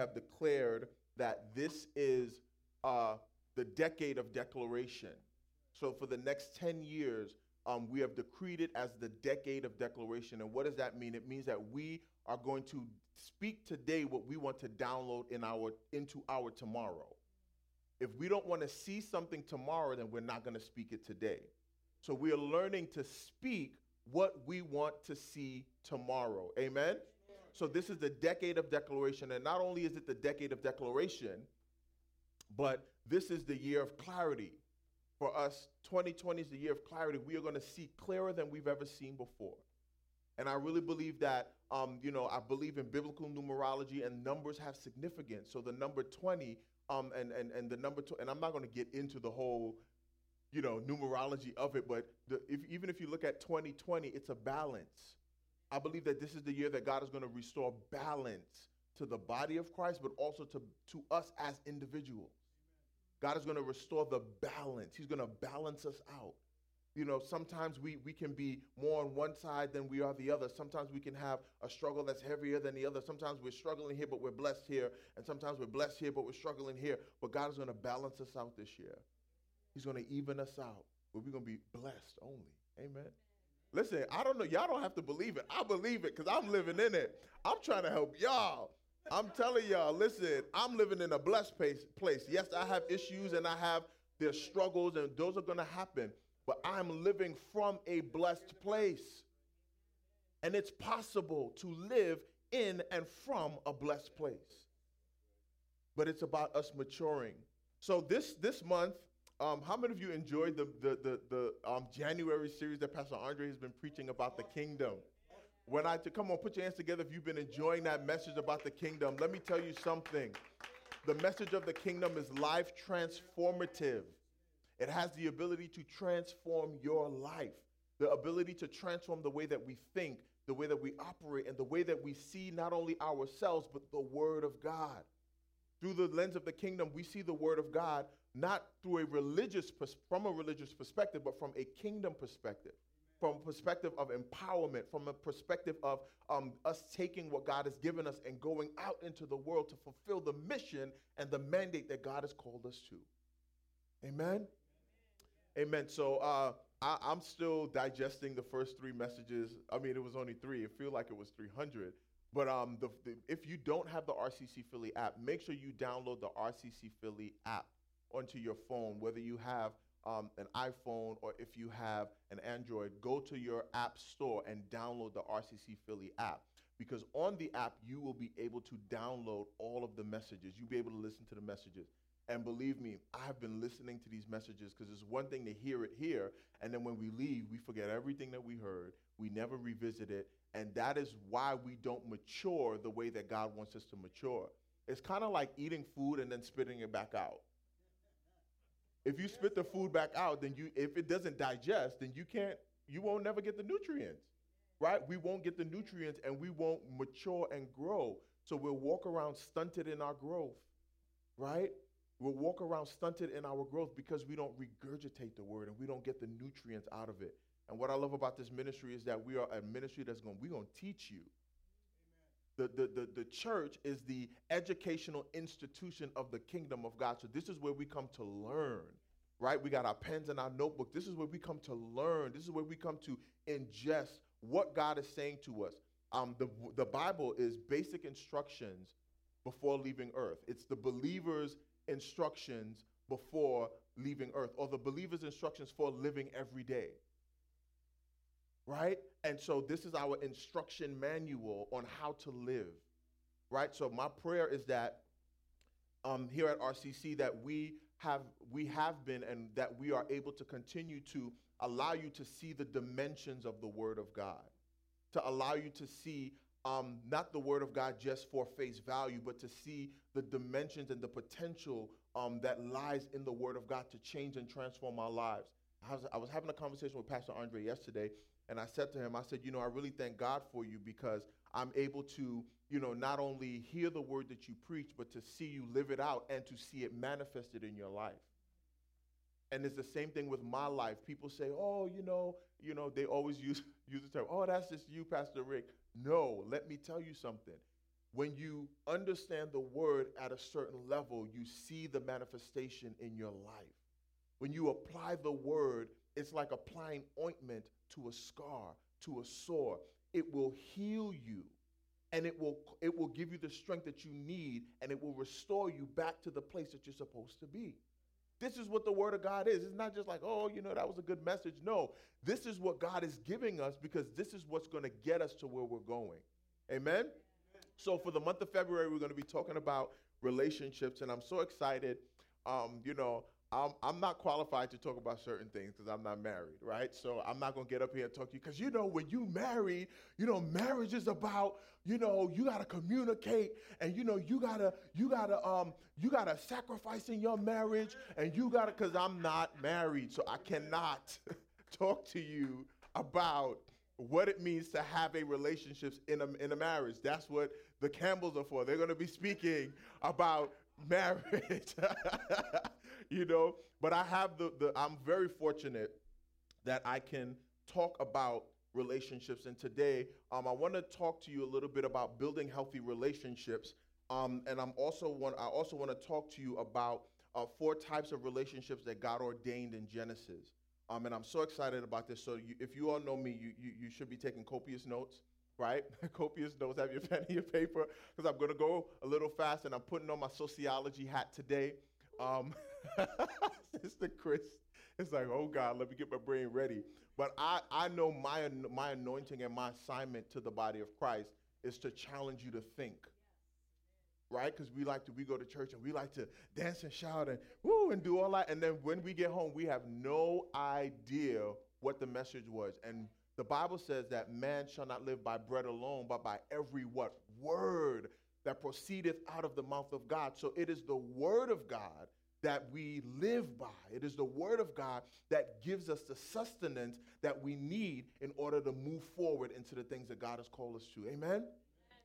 have declared that this is uh, the decade of declaration. So for the next 10 years, um, we have decreed it as the decade of declaration. And what does that mean? It means that we are going to speak today what we want to download in our into our tomorrow. If we don't want to see something tomorrow, then we're not going to speak it today. So we are learning to speak what we want to see tomorrow. Amen. So this is the decade of declaration and not only is it the decade of declaration, but this is the year of clarity. For us, 2020 is the year of clarity. We are going to see clearer than we've ever seen before. And I really believe that, um, you know, I believe in biblical numerology and numbers have significance. So the number 20 um, and, and, and the number two, and I'm not going to get into the whole, you know, numerology of it, but the, if, even if you look at 2020, it's a balance. I believe that this is the year that God is going to restore balance to the body of Christ, but also to, to us as individuals. God is going to restore the balance. He's going to balance us out. You know, sometimes we, we can be more on one side than we are the other. Sometimes we can have a struggle that's heavier than the other. Sometimes we're struggling here, but we're blessed here. And sometimes we're blessed here, but we're struggling here. But God is going to balance us out this year. He's going to even us out. But we're going to be blessed only. Amen. Listen, I don't know. Y'all don't have to believe it. I believe it because I'm living in it. I'm trying to help y'all. I'm telling y'all, listen, I'm living in a blessed place. Yes, I have issues and I have their struggles, and those are going to happen. But I'm living from a blessed place. And it's possible to live in and from a blessed place. But it's about us maturing. So this this month, um, how many of you enjoyed the the the, the um, January series that Pastor Andre has been preaching about the kingdom? When I to come on, put your hands together if you've been enjoying that message about the kingdom. Let me tell you something. The message of the kingdom is life transformative. It has the ability to transform your life, the ability to transform the way that we think, the way that we operate, and the way that we see not only ourselves, but the Word of God. Through the lens of the kingdom, we see the Word of God not through a religious, from a religious perspective, but from a kingdom perspective from a perspective of empowerment, from a perspective of um, us taking what God has given us and going out into the world to fulfill the mission and the mandate that God has called us to. Amen? Amen. So uh, I, am still digesting the first three messages. I mean, it was only three. It feels like it was 300. But um, the, the, if you don't have the RCC Philly app, make sure you download the RCC Philly app onto your phone, whether you have um, an iPhone or if you have an Android, go to your app store and download the RCC Philly app. Because on the app, you will be able to download all of the messages. You'll be able to listen to the messages. And believe me, I've been listening to these messages because it's one thing to hear it here, and then when we leave, we forget everything that we heard. We never revisit it. And that is why we don't mature the way that God wants us to mature. It's kind of like eating food and then spitting it back out. If you spit the food back out, then you if it doesn't digest, then you can't you won't never get the nutrients. Right? We won't get the nutrients and we won't mature and grow. So we'll walk around stunted in our growth. Right? We'll walk around stunted in our growth because we don't regurgitate the word and we don't get the nutrients out of it. And what I love about this ministry is that we are a ministry that's going, we're going to teach you. The, the, the, the church is the educational institution of the kingdom of God. So this is where we come to learn, right? We got our pens and our notebook. This is where we come to learn. This is where we come to ingest what God is saying to us. Um, the, the Bible is basic instructions before leaving earth. It's the believer's instructions before leaving earth, or the believer's instructions for living every day right? And so this is our instruction manual on how to live, right? So my prayer is that um, here at RCC that we have we have been and that we are able to continue to allow you to see the dimensions of the Word of God, to allow you to see um, not the Word of God just for face value, but to see the dimensions and the potential um, that lies in the Word of God to change and transform our lives. I was, I was having a conversation with Pastor Andre yesterday, and I said to him, I said, you know, I really thank God for you because I'm able to, you know, not only hear the word that you preach, but to see you live it out and to see it manifested in your life. And it's the same thing with my life. People say, "Oh, you know, you know," they always use use the term, "Oh, that's just you, Pastor Rick." No, let me tell you something. when you understand the word at a certain level, you see the manifestation in your life. When you apply the word, it's like applying ointment to a scar, to a sore. It will heal you and it will it will give you the strength that you need and it will restore you back to the place that you're supposed to be. This is what the word of God is. It's not just like, oh, you know, that was a good message. No, this is what God is giving us because this is what's going to get us to where we're going. Amen? So, for the month of February, we're going to be talking about relationships, and I'm so excited. Um, you know, I'm, I'm not qualified to talk about certain things because I'm not married, right? So I'm not going to get up here and talk to you because, you know, when you married, you know, marriage is about, you know, you got to communicate and, you know, you got to, you got to, um, you got to sacrifice in your marriage and you got to, because I'm not married. So I cannot talk to you about what it means to have a relationships in a, in a marriage. That's what the Campbells are for. They're going to be speaking about marriage. you know, but I have the, the I'm very fortunate that I can talk about relationships. And today, um, I want to talk to you a little bit about building healthy relationships. Um, and I'm also want I also want to talk to you about uh, four types of relationships that God ordained in Genesis. Um, and I'm so excited about this. So you, if you all know me, you, you, you should be taking copious notes, right? copious notes. Have your pen and your paper because I'm going to go a little fast, and I'm putting on my sociology hat today. Um, Sister Chris, it's like, oh God, let me get my brain ready. But I, I know my, my anointing and my assignment to the body of Christ is to challenge you to think. Right? Because we like to, we go to church and we like to dance and shout and woo and do all that. And then when we get home, we have no idea what the message was. And the Bible says that man shall not live by bread alone, but by every what? Word that proceedeth out of the mouth of God. So it is the word of God that we live by. It is the Word of God that gives us the sustenance that we need in order to move forward into the things that God has called us to. Amen? Amen.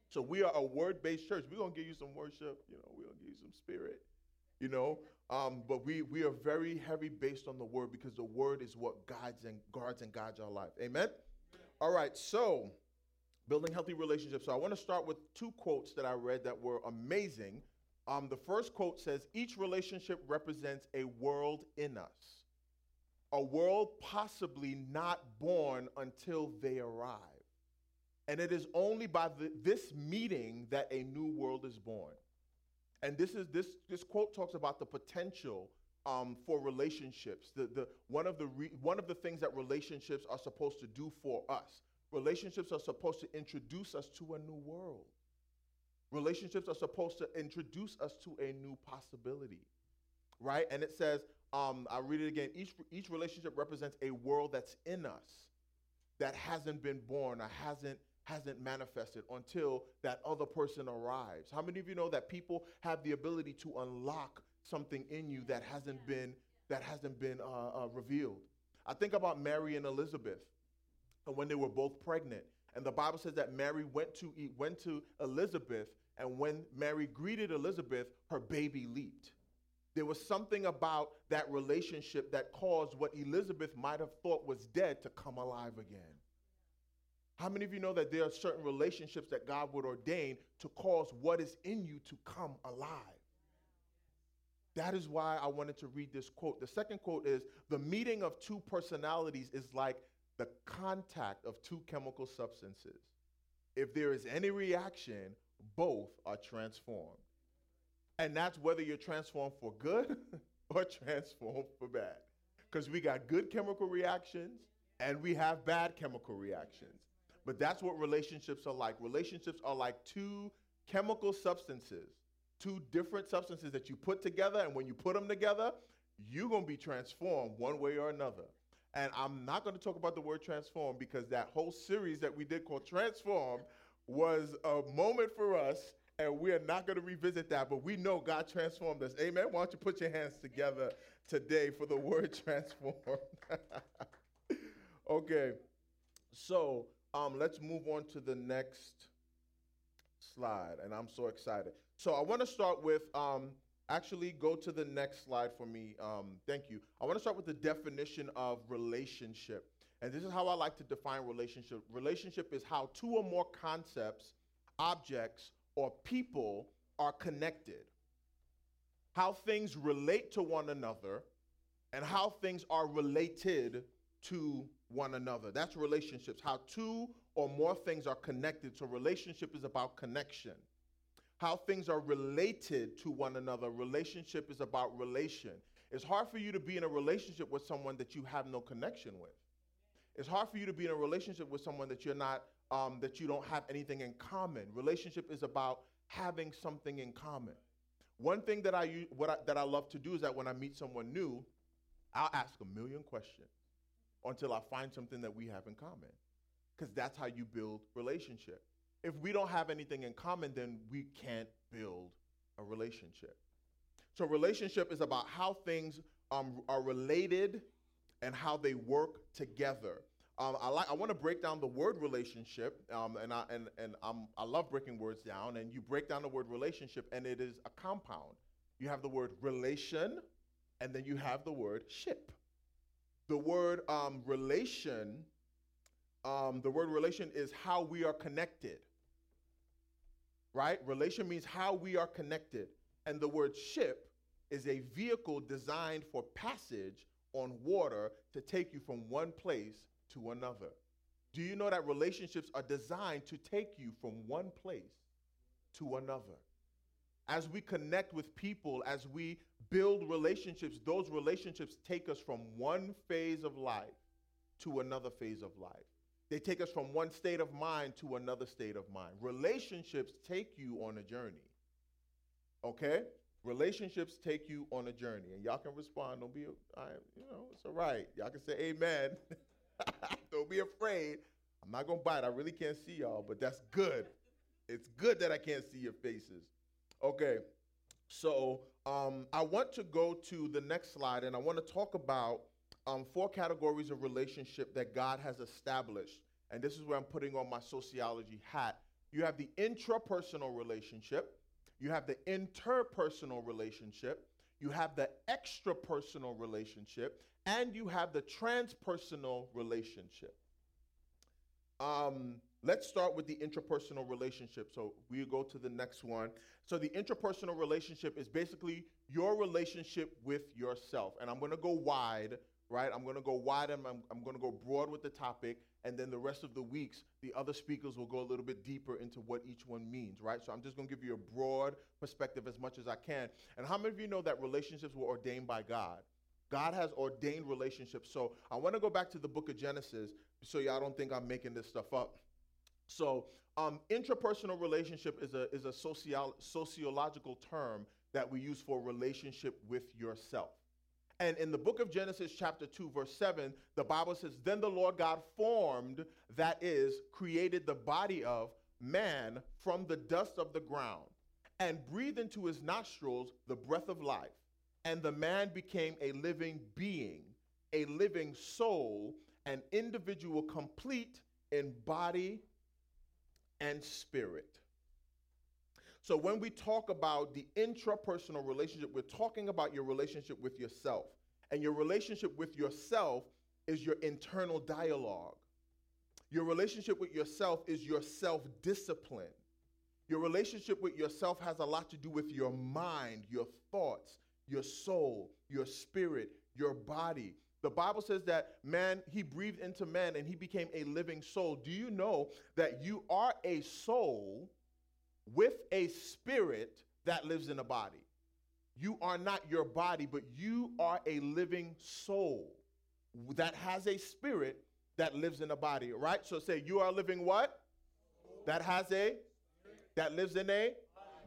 So we are a word based church. We're to give you some worship, you know, we're to give you some spirit, you know. Um, but we, we are very heavy based on the Word because the Word is what guides and guards and guides our life. Amen? All right, so building healthy relationships. So I want to start with two quotes that I read that were amazing um, the first quote says, Each relationship represents a world in us, a world possibly not born until they arrive. And it is only by the, this meeting that a new world is born. And this is this this quote talks about the potential um, for relationships. The, the, one, of the re, one of the things that relationships are supposed to do for us. Relationships are supposed to introduce us to a new world. Relationships are supposed to introduce us to a new possibility, right? And it says, um, I'll read it again. Each, each relationship represents a world that's in us that hasn't been born or hasn't hasn't manifested until that other person arrives. How many of you know that people have the ability to unlock something in you that hasn't yeah. been that hasn't been uh, uh, revealed? I think about Mary and Elizabeth, and when they were both pregnant, and the Bible says that Mary went to went to Elizabeth, and when Mary greeted Elizabeth, her baby leaped. There was something about that relationship that caused what Elizabeth might have thought was dead to come alive again. How many of you know that there are certain relationships that God would ordain to cause what is in you to come alive? That is why I wanted to read this quote. The second quote is The meeting of two personalities is like the contact of two chemical substances. If there is any reaction, both are transformed. And that's whether you're transformed for good or transformed for bad. Because we got good chemical reactions and we have bad chemical reactions. But that's what relationships are like. Relationships are like two chemical substances, two different substances that you put together, and when you put them together, you're going to be transformed one way or another. And I'm not going to talk about the word transform because that whole series that we did called Transform was a moment for us, and we are not going to revisit that, but we know God transformed us. Amen. Why don't you put your hands together today for the word transform? okay, so um, let's move on to the next slide, and I'm so excited. So I want to start with um, Actually, go to the next slide for me. Um, thank you. I want to start with the definition of relationship. And this is how I like to define relationship. Relationship is how two or more concepts, objects, or people are connected. How things relate to one another and how things are related to one another. That's relationships. How two or more things are connected. So, relationship is about connection. How things are related to one another. Relationship is about relation. It's hard for you to be in a relationship with someone that you have no connection with. It's hard for you to be in a relationship with someone that you're not, um, that you don't have anything in common. Relationship is about having something in common. One thing that I, what I, that I love to do is that when I meet someone new, I'll ask a million questions until I find something that we have in common. Because that's how you build relationship. If we don't have anything in common, then we can't build a relationship. So relationship is about how things um, are related and how they work together. Um, I like. I want to break down the word relationship, um, and I and and I'm, I love breaking words down. And you break down the word relationship, and it is a compound. You have the word relation, and then you have the word ship. The word um, relation, um, the word relation is how we are connected. Right? Relation means how we are connected. And the word ship is a vehicle designed for passage on water to take you from one place to another. Do you know that relationships are designed to take you from one place to another? As we connect with people, as we build relationships, those relationships take us from one phase of life to another phase of life. They take us from one state of mind to another state of mind. Relationships take you on a journey. Okay? Relationships take you on a journey. And y'all can respond. Don't be, I, you know, it's all right. Y'all can say amen. Don't be afraid. I'm not going to bite. I really can't see y'all, but that's good. It's good that I can't see your faces. Okay. So um, I want to go to the next slide and I want to talk about um, four categories of relationship that God has established. And this is where I'm putting on my sociology hat. You have the intrapersonal relationship, you have the interpersonal relationship, you have the extrapersonal relationship, and you have the transpersonal relationship. Um, let's start with the interpersonal relationship. So we go to the next one. So the interpersonal relationship is basically your relationship with yourself. And I'm going to go wide, right? I'm going to go wide and I'm, I'm going to go broad with the topic. And then the rest of the weeks, the other speakers will go a little bit deeper into what each one means, right? So I'm just going to give you a broad perspective as much as I can. And how many of you know that relationships were ordained by God? God has ordained relationships. So I want to go back to the book of Genesis so y'all don't think I'm making this stuff up. So, um, intrapersonal relationship is a, is a socio- sociological term that we use for relationship with yourself. And in the book of Genesis, chapter 2, verse 7, the Bible says, Then the Lord God formed, that is, created the body of man from the dust of the ground and breathed into his nostrils the breath of life and the man became a living being, a living soul, an individual complete in body and spirit. So, when we talk about the intrapersonal relationship, we're talking about your relationship with yourself. And your relationship with yourself is your internal dialogue. Your relationship with yourself is your self discipline. Your relationship with yourself has a lot to do with your mind, your thoughts, your soul, your spirit, your body. The Bible says that man, he breathed into man and he became a living soul. Do you know that you are a soul with a spirit that lives in a body? You are not your body, but you are a living soul that has a spirit that lives in a body, right? So say you are living what? That has a that lives in a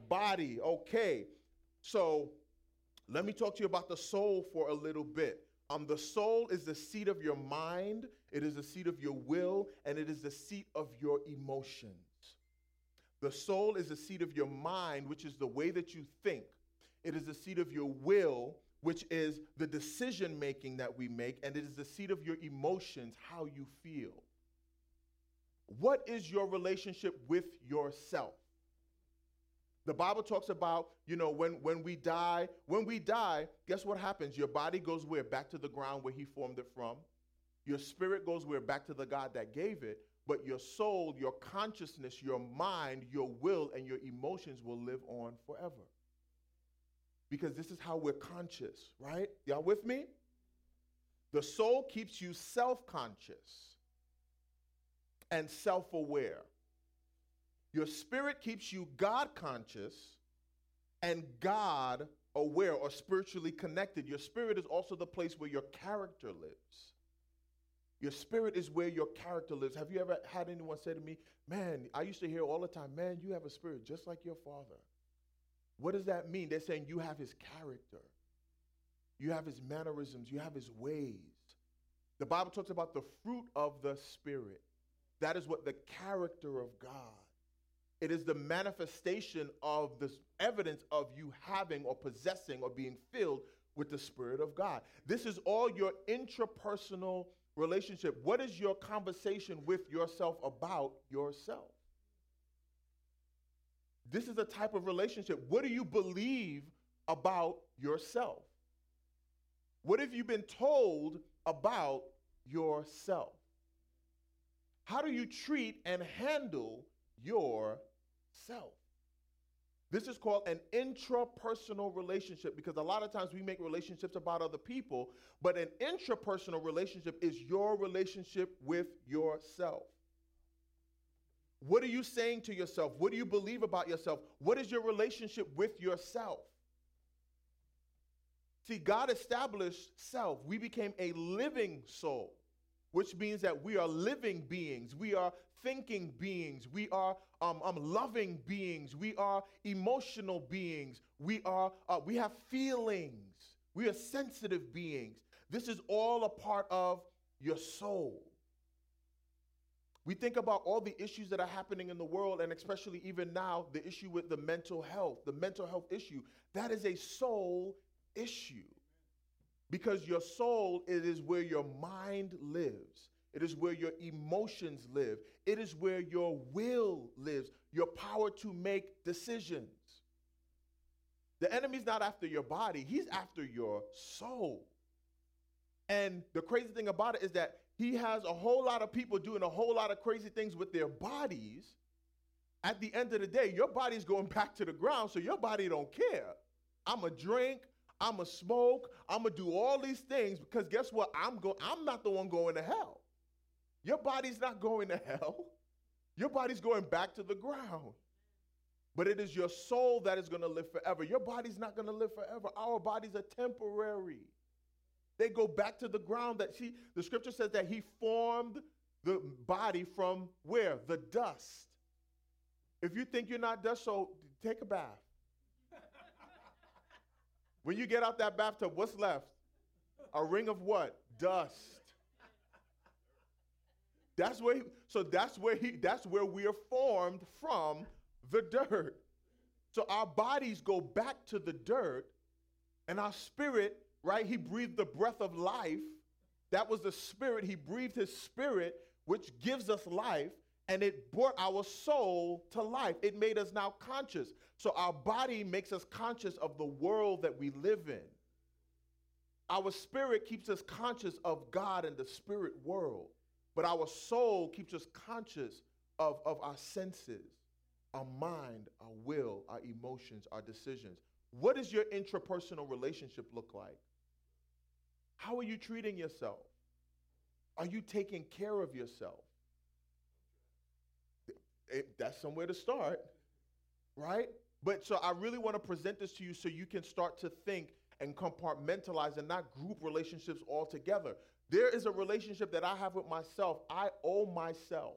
body. Okay. So let me talk to you about the soul for a little bit. Um, the soul is the seat of your mind, it is the seat of your will, and it is the seat of your emotions. The soul is the seat of your mind, which is the way that you think. It is the seat of your will, which is the decision making that we make, and it is the seat of your emotions, how you feel. What is your relationship with yourself? The Bible talks about, you know, when, when we die, when we die, guess what happens? Your body goes where? Back to the ground where he formed it from. Your spirit goes where? Back to the God that gave it. but your soul, your consciousness, your mind, your will, and your emotions will live on forever. Because this is how we're conscious, right? Y'all with me? The soul keeps you self conscious and self aware. Your spirit keeps you God conscious and God aware or spiritually connected. Your spirit is also the place where your character lives. Your spirit is where your character lives. Have you ever had anyone say to me, Man, I used to hear all the time, man, you have a spirit just like your father. What does that mean? They're saying you have his character, you have his mannerisms, you have his ways. The Bible talks about the fruit of the Spirit. That is what the character of God. It is the manifestation of this evidence of you having or possessing or being filled with the Spirit of God. This is all your intrapersonal relationship. What is your conversation with yourself about yourself? This is a type of relationship. What do you believe about yourself? What have you been told about yourself? How do you treat and handle yourself? This is called an intrapersonal relationship because a lot of times we make relationships about other people, but an intrapersonal relationship is your relationship with yourself. What are you saying to yourself? What do you believe about yourself? What is your relationship with yourself? See, God established self. We became a living soul, which means that we are living beings. We are thinking beings. We are um, um, loving beings. We are emotional beings. We are uh, we have feelings. We are sensitive beings. This is all a part of your soul. We think about all the issues that are happening in the world, and especially even now, the issue with the mental health, the mental health issue. That is a soul issue. Because your soul, it is where your mind lives. It is where your emotions live. It is where your will lives, your power to make decisions. The enemy's not after your body, he's after your soul. And the crazy thing about it is that he has a whole lot of people doing a whole lot of crazy things with their bodies. At the end of the day, your body's going back to the ground, so your body don't care. I'm a drink, I'm a smoke, I'm gonna do all these things because guess what? I'm going I'm not the one going to hell. Your body's not going to hell. Your body's going back to the ground. But it is your soul that is going to live forever. Your body's not going to live forever. Our bodies are temporary. They go back to the ground that she, the scripture says that he formed the body from where? The dust. If you think you're not dust, so take a bath. When you get out that bathtub, what's left? A ring of what? Dust. That's where he, so that's where he that's where we are formed from the dirt. So our bodies go back to the dirt and our spirit right? He breathed the breath of life. That was the spirit. He breathed his spirit, which gives us life, and it brought our soul to life. It made us now conscious. So our body makes us conscious of the world that we live in. Our spirit keeps us conscious of God and the spirit world, but our soul keeps us conscious of, of our senses, our mind, our will, our emotions, our decisions. What does your intrapersonal relationship look like? How are you treating yourself? Are you taking care of yourself? It, that's somewhere to start, right? But so I really want to present this to you so you can start to think and compartmentalize and not group relationships all together. There is a relationship that I have with myself. I owe myself.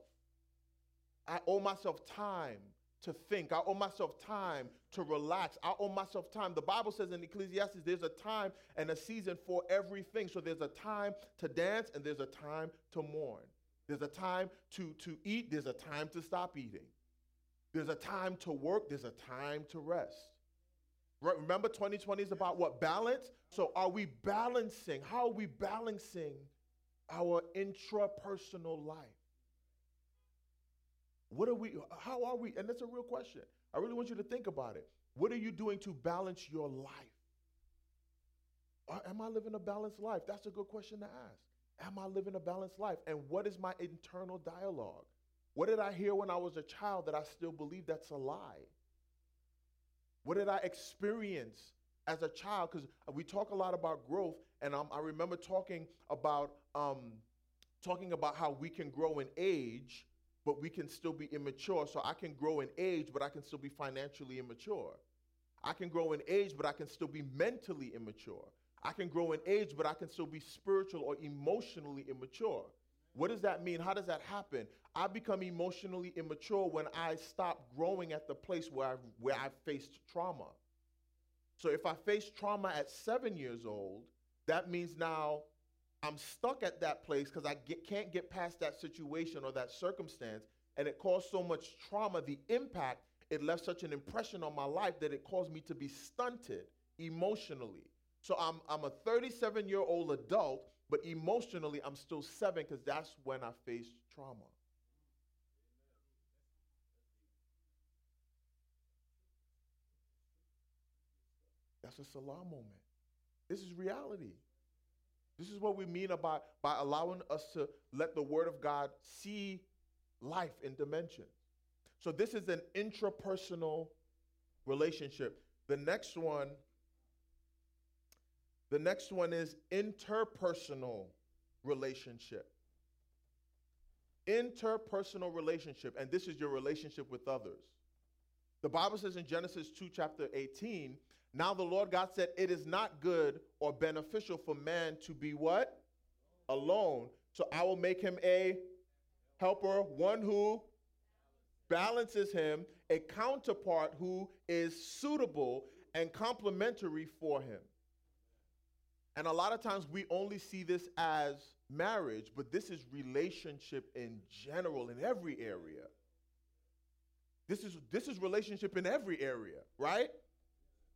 I owe myself time to think. I owe myself time to relax. I owe myself time. The Bible says in Ecclesiastes, there's a time and a season for everything. So there's a time to dance and there's a time to mourn. There's a time to, to eat, there's a time to stop eating. There's a time to work, there's a time to rest. Remember, 2020 is about what? Balance? So are we balancing? How are we balancing our intrapersonal life? What are we, how are we? And that's a real question. I really want you to think about it. What are you doing to balance your life? Am I living a balanced life? That's a good question to ask. Am I living a balanced life? And what is my internal dialogue? What did I hear when I was a child that I still believe that's a lie? What did I experience as a child? Because we talk a lot about growth, and um, I remember talking about um, talking about how we can grow in age, but we can still be immature. So I can grow in age, but I can still be financially immature. I can grow in age, but I can still be mentally immature. I can grow in age, but I can still be spiritual or emotionally immature. What does that mean? How does that happen? I become emotionally immature when I stop growing at the place where I, where I faced trauma. So if I face trauma at seven years old, that means now I'm stuck at that place because I get, can't get past that situation or that circumstance, and it caused so much trauma. The impact it left such an impression on my life that it caused me to be stunted emotionally. So I'm I'm a 37 year old adult, but emotionally I'm still seven because that's when I faced trauma. That's a Selah moment. This is reality. This is what we mean about by allowing us to let the Word of God see life in dimensions. So this is an intrapersonal relationship. The next one, the next one is interpersonal relationship. Interpersonal relationship, and this is your relationship with others. The Bible says in Genesis 2, chapter 18, now the Lord God said, It is not good or beneficial for man to be what? Alone. So I will make him a helper, one who balances him, a counterpart who is suitable and complementary for him. And a lot of times we only see this as marriage, but this is relationship in general, in every area. This is, this is relationship in every area, right?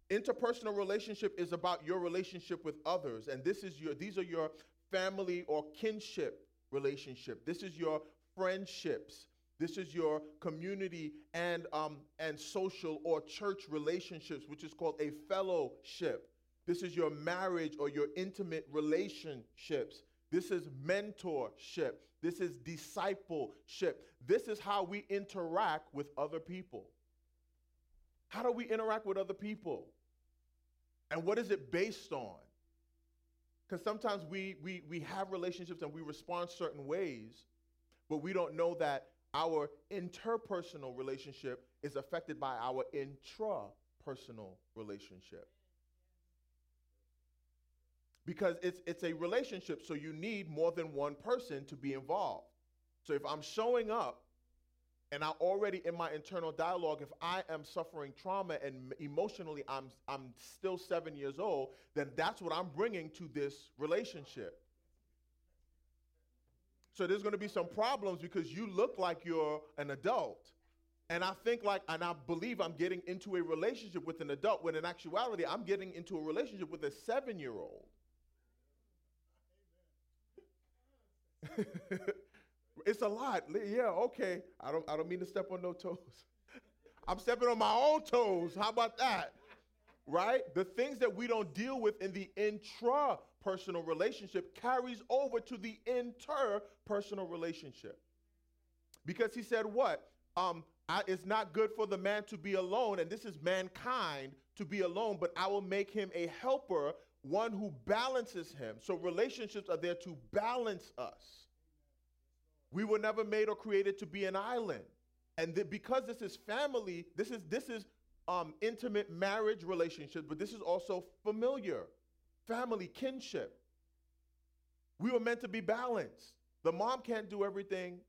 Interpersonal relationship is about your relationship with others, and this is your these are your family or kinship relationship. This is your friendships. This is your community and um, and social or church relationships, which is called a fellowship. This is your marriage or your intimate relationships. This is mentorship. This is discipleship. This is how we interact with other people. How do we interact with other people? And what is it based on? Because sometimes we, we, we have relationships and we respond certain ways, but we don't know that our interpersonal relationship is affected by our intrapersonal relationship. Because it's, it's a relationship, so you need more than one person to be involved. So if I'm showing up and I already in my internal dialogue, if I am suffering trauma and emotionally I'm, I'm still seven years old, then that's what I'm bringing to this relationship. So there's going to be some problems because you look like you're an adult. And I think like, and I believe I'm getting into a relationship with an adult when in actuality, I'm getting into a relationship with a seven year old. It's a lot. Yeah, okay. I don't I don't mean to step on no toes. I'm stepping on my own toes. How about that? Right? The things that we don't deal with in the intra-personal relationship carries over to the interpersonal relationship. Because he said what? Um, I, it's not good for the man to be alone, and this is mankind to be alone, but I will make him a helper, one who balances him. So relationships are there to balance us. We were never made or created to be an island. And th- because this is family, this is this is um, intimate marriage relationship, but this is also familiar, family, kinship. We were meant to be balanced. The mom can't do everything.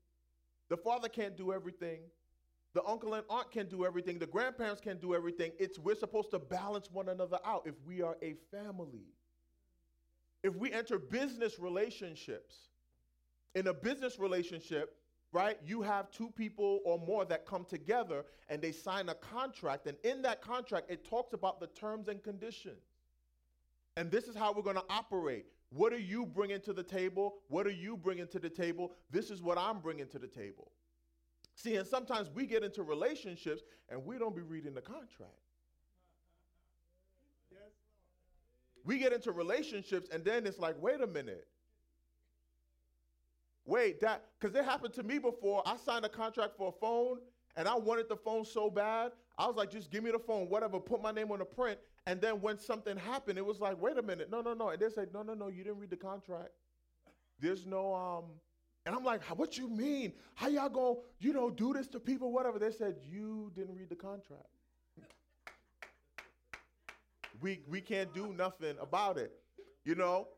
The father can't do everything. The uncle and aunt can't do everything. The grandparents can't do everything. It's we're supposed to balance one another out if we are a family. If we enter business relationships, in a business relationship, right, you have two people or more that come together and they sign a contract. And in that contract, it talks about the terms and conditions. And this is how we're going to operate. What are you bringing to the table? What are you bringing to the table? This is what I'm bringing to the table. See, and sometimes we get into relationships and we don't be reading the contract. We get into relationships and then it's like, wait a minute. wait, that, because it happened to me before. I signed a contract for a phone and I wanted the phone so bad. I was like, just give me the phone, whatever, put my name on the print. And then when something happened, it was like, wait a minute, no, no, no. And they said, no, no, no, you didn't read the contract. There's no, um, and I'm like, what you mean? How y'all gonna, you know, do this to people, whatever? They said, you didn't read the contract. we, we can't do nothing about it, you know?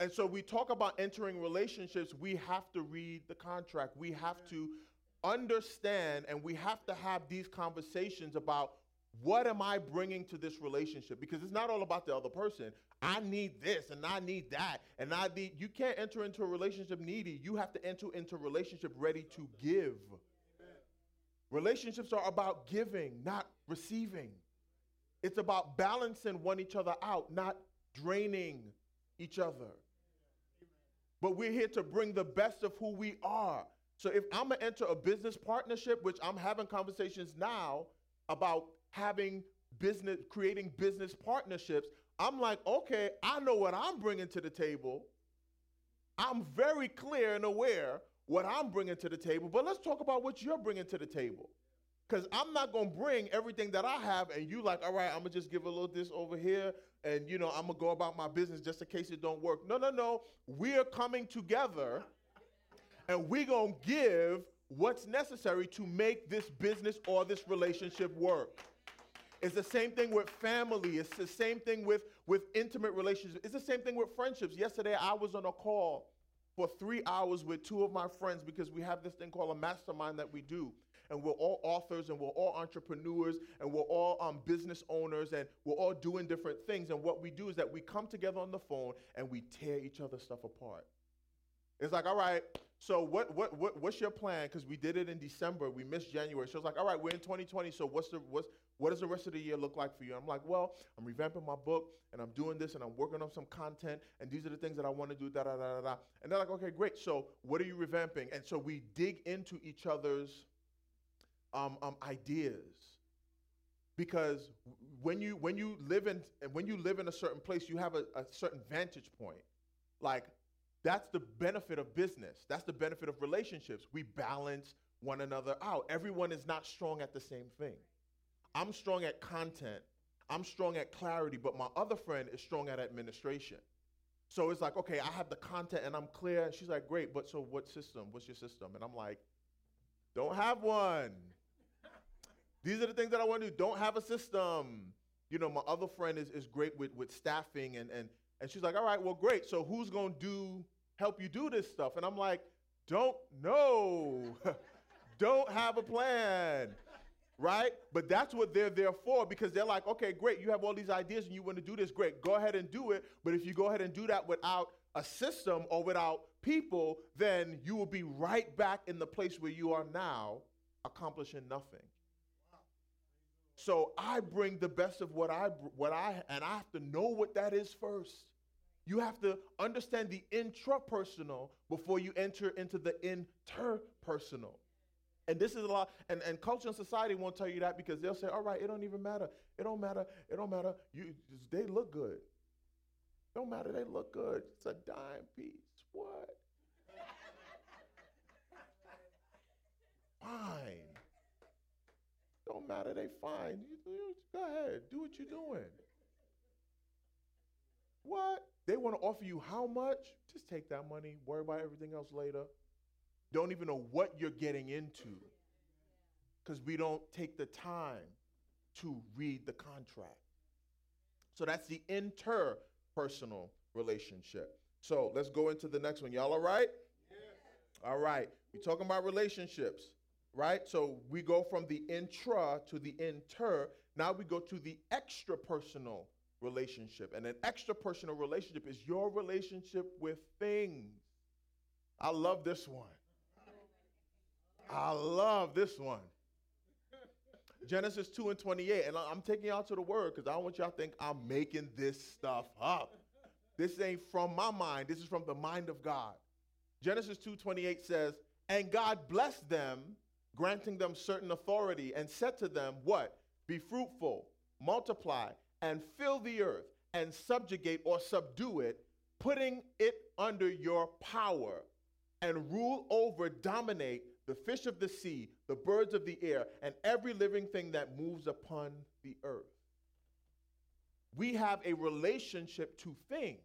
And so we talk about entering relationships, we have to read the contract. We have to understand and we have to have these conversations about what am I bringing to this relationship? Because it's not all about the other person. I need this and I need that. And I need, you can't enter into a relationship needy. You have to enter into a relationship ready to give. Relationships are about giving, not receiving. It's about balancing one each other out, not draining each other. But we're here to bring the best of who we are. So if I'm gonna enter a business partnership, which I'm having conversations now about having business, creating business partnerships, I'm like, okay, I know what I'm bringing to the table. I'm very clear and aware what I'm bringing to the table, but let's talk about what you're bringing to the table. Because I'm not going to bring everything that I have and you like, all right, I'm going to just give a little this over here and, you know, I'm going to go about my business just in case it don't work. No, no, no. We're coming together and we're going to give what's necessary to make this business or this relationship work. It's the same thing with family. It's the same thing with, with intimate relationships. It's the same thing with friendships. Yesterday, I was on a call for three hours with two of my friends because we have this thing called a mastermind that we do. And we're all authors and we're all entrepreneurs and we're all um, business owners and we're all doing different things. And what we do is that we come together on the phone and we tear each other's stuff apart. It's like, all right, so what, what, what what's your plan? Because we did it in December, we missed January. So it's like, all right, we're in 2020. So what's the what's what does the rest of the year look like for you? I'm like, well, I'm revamping my book and I'm doing this and I'm working on some content and these are the things that I want to do. Da da da da da. And they're like, okay, great. So what are you revamping? And so we dig into each other's um, um, ideas because when you when you live in and when you live in a certain place, you have a, a certain vantage point. Like that's the benefit of business. That's the benefit of relationships. We balance one another out. Everyone is not strong at the same thing. I'm strong at content. I'm strong at clarity, but my other friend is strong at administration. So it's like, okay, I have the content and I'm clear. And she's like, great, but so what system? What's your system? And I'm like, don't have one. These are the things that I want to do. Don't have a system. You know, my other friend is, is great with, with staffing and, and and she's like, all right, well, great. So who's gonna do help you do this stuff? And I'm like, don't know. don't have a plan. Right? But that's what they're there for because they're like, okay, great, you have all these ideas and you want to do this, great, go ahead and do it. But if you go ahead and do that without a system or without people, then you will be right back in the place where you are now, accomplishing nothing. So I bring the best of what I what I and I have to know what that is first. You have to understand the intrapersonal before you enter into the interpersonal. And this is a lot, and, and culture and society won't tell you that because they'll say, all right, it don't even matter. It don't matter. It don't matter. You they look good. Don't matter, they look good. It's a dime piece. What? Fine. Don't matter, they fine. You, you, go ahead, do what you're doing. What? They want to offer you how much? Just take that money, worry about everything else later. Don't even know what you're getting into because we don't take the time to read the contract. So that's the interpersonal relationship. So let's go into the next one. Y'all all right? Yeah. All right. We're talking about relationships, right? So we go from the intra to the inter. Now we go to the extra personal relationship. And an extra personal relationship is your relationship with things. I love this one. I love this one. Genesis 2 and 28. And I'm taking y'all to the word because I don't want y'all to think I'm making this stuff up. This ain't from my mind. This is from the mind of God. Genesis 2:28 says, "And God blessed them, granting them certain authority, and said to them, What? Be fruitful, multiply, and fill the earth, and subjugate or subdue it, putting it under your power, and rule over, dominate the fish of the sea, the birds of the air, and every living thing that moves upon the earth. We have a relationship to things,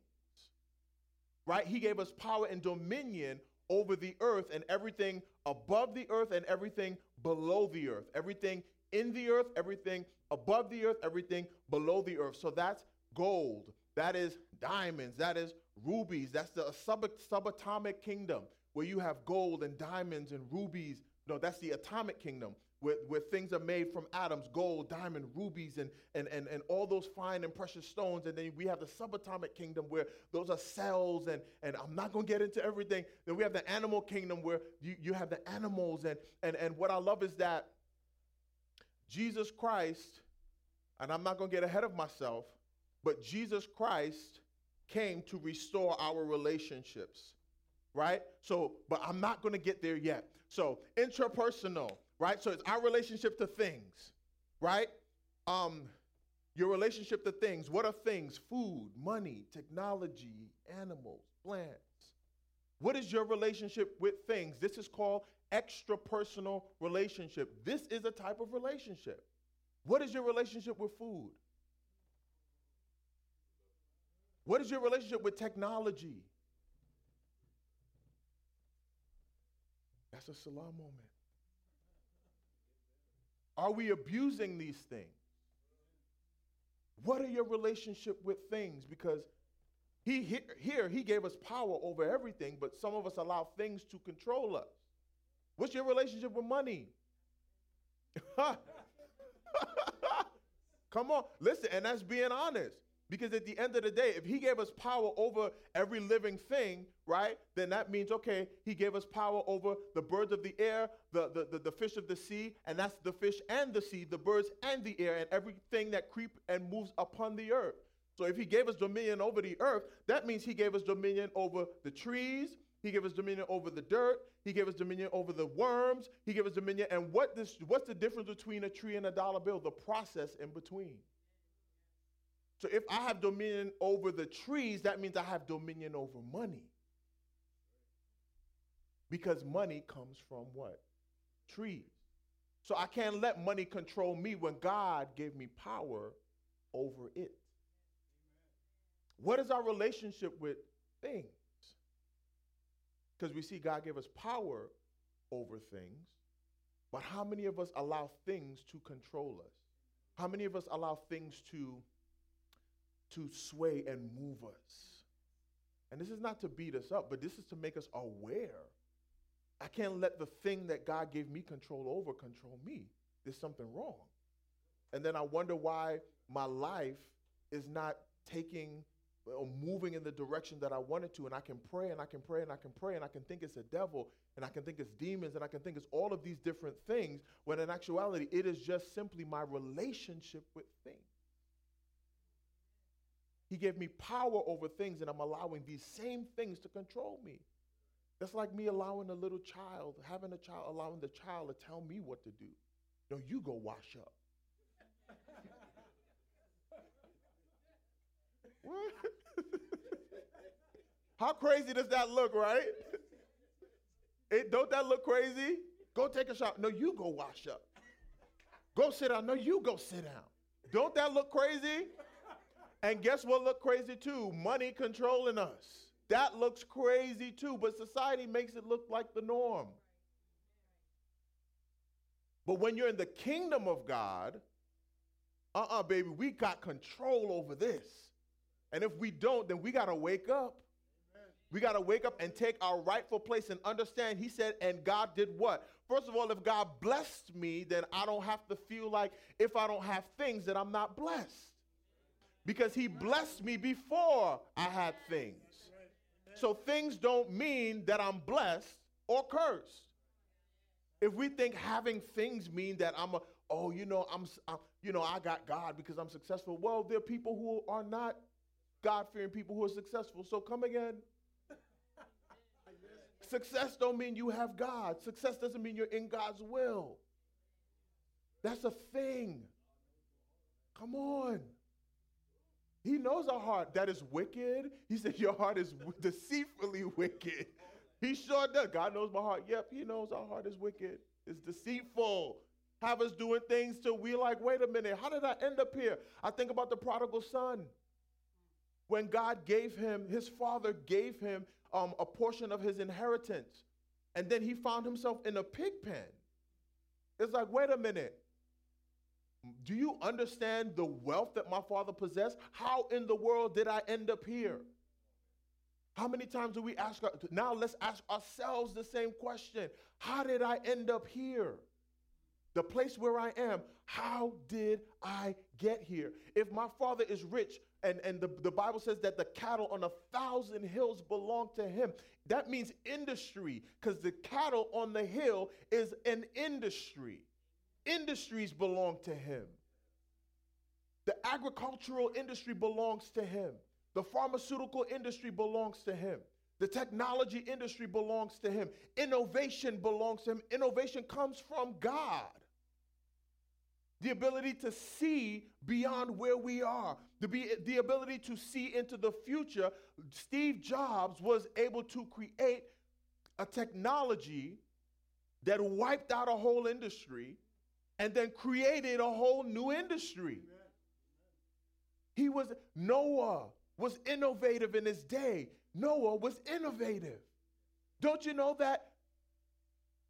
right? He gave us power and dominion over the earth and everything above the earth and everything below the earth. Everything in the earth, everything above the earth, everything below the earth. So that's gold, that is diamonds, that is rubies, that's the sub- subatomic kingdom where you have gold and diamonds and rubies. No, that's the atomic kingdom where, where things are made from atoms gold, diamond, rubies, and, and, and, and all those fine and precious stones. And then we have the subatomic kingdom where those are cells, and, and I'm not going to get into everything. Then we have the animal kingdom where you, you have the animals. And, and, and what I love is that Jesus Christ, and I'm not going to get ahead of myself, but Jesus Christ came to restore our relationships right? So, but I'm not going to get there yet. So, interpersonal, right? So it's our relationship to things, right? Um, your relationship to things. What are things? Food, money, technology, animals, plants. What is your relationship with things? This is called extrapersonal relationship. This is a type of relationship. What is your relationship with food? What is your relationship with technology? That's a Selah moment. Are we abusing these things? What are your relationship with things? Because he here he gave us power over everything, but some of us allow things to control us. What's your relationship with money? Come on, listen, and that's being honest. Because at the end of the day, if he gave us power over every living thing, right, then that means, okay, he gave us power over the birds of the air, the, the, the, the, fish of the sea, and that's the fish and the sea, the birds and the air, and everything that creep and moves upon the earth. So if he gave us dominion over the earth, that means he gave us dominion over the trees, he gave us dominion over the dirt, he gave us dominion over the worms, he gave us dominion. And what this what's the difference between a tree and a dollar bill? The process in between. So if I have dominion over the trees, that means I have dominion over money. Because money comes from what? Trees. So I can't let money control me when God gave me power over it. What is our relationship with things? Because we see God gave us power over things, but how many of us allow things to control us? How many of us allow things to to sway and move us. And this is not to beat us up, but this is to make us aware. I can't let the thing that God gave me control over control me. There's something wrong. And then I wonder why my life is not taking or moving in the direction that I wanted to. And I can pray and I can pray and I can pray and I can think it's a devil and I can think it's demons and I can think it's all of these different things when in actuality it is just simply my relationship with things. He gave me power over things, and I'm allowing these same things to control me. That's like me allowing a little child, having a child, allowing the child to tell me what to do. No, you go wash up. what? How crazy does that look, right? It, don't that look crazy? Go take a shower. No, you go wash up. Go sit down. No, you go sit down. Don't that look crazy? And guess what look crazy too? Money controlling us. That looks crazy too, but society makes it look like the norm. But when you're in the kingdom of God, uh uh-uh, uh baby, we got control over this. And if we don't, then we got to wake up. We got to wake up and take our rightful place and understand. He said, and God did what? First of all, if God blessed me, then I don't have to feel like if I don't have things that I'm not blessed because he blessed me before I had things. So things don't mean that I'm blessed or cursed. If we think having things mean that I'm a, oh, you know, I'm, I'm you know, I got God because I'm successful. Well, there are people who are not God-fearing people who are successful. So come again. Success don't mean you have God. Success doesn't mean you're in God's will. That's a thing. Come on. He knows our heart that is wicked. He said, Your heart is deceitfully wicked. He sure does. God knows my heart. Yep, He knows our heart is wicked. It's deceitful. Have us doing things till we like, wait a minute, how did I end up here? I think about the prodigal son. When God gave him, his father gave him um, a portion of his inheritance. And then he found himself in a pig pen. It's like, wait a minute. Do you understand the wealth that my father possessed? How in the world did I end up here? How many times do we ask? Our, now let's ask ourselves the same question How did I end up here? The place where I am, how did I get here? If my father is rich, and, and the, the Bible says that the cattle on a thousand hills belong to him, that means industry, because the cattle on the hill is an industry. Industries belong to him. The agricultural industry belongs to him. The pharmaceutical industry belongs to him. The technology industry belongs to him. Innovation belongs to him. Innovation comes from God. The ability to see beyond where we are, the, be, the ability to see into the future. Steve Jobs was able to create a technology that wiped out a whole industry and then created a whole new industry. He was, Noah was innovative in his day. Noah was innovative. Don't you know that?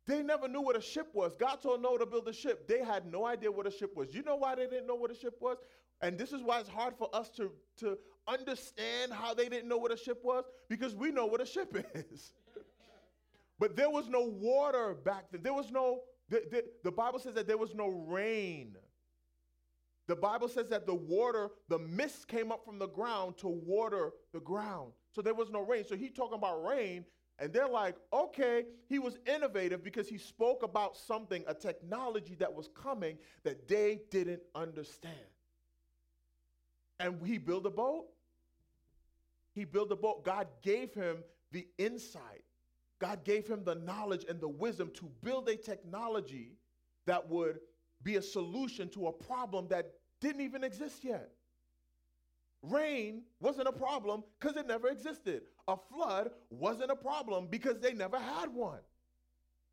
They never knew what a ship was. God told Noah to build a ship. They had no idea what a ship was. You know why they didn't know what a ship was? And this is why it's hard for us to, to understand how they didn't know what a ship was, because we know what a ship is. but there was no water back then. There was no, the, the, the Bible says that there was no rain. The Bible says that the water, the mist came up from the ground to water the ground. So there was no rain. So he talking about rain, and they're like, okay, he was innovative because he spoke about something, a technology that was coming that they didn't understand. And he built a boat. He built a boat. God gave him the insight. God gave him the knowledge and the wisdom to build a technology that would be a solution to a problem that didn't even exist yet. Rain wasn't a problem because it never existed. A flood wasn't a problem because they never had one.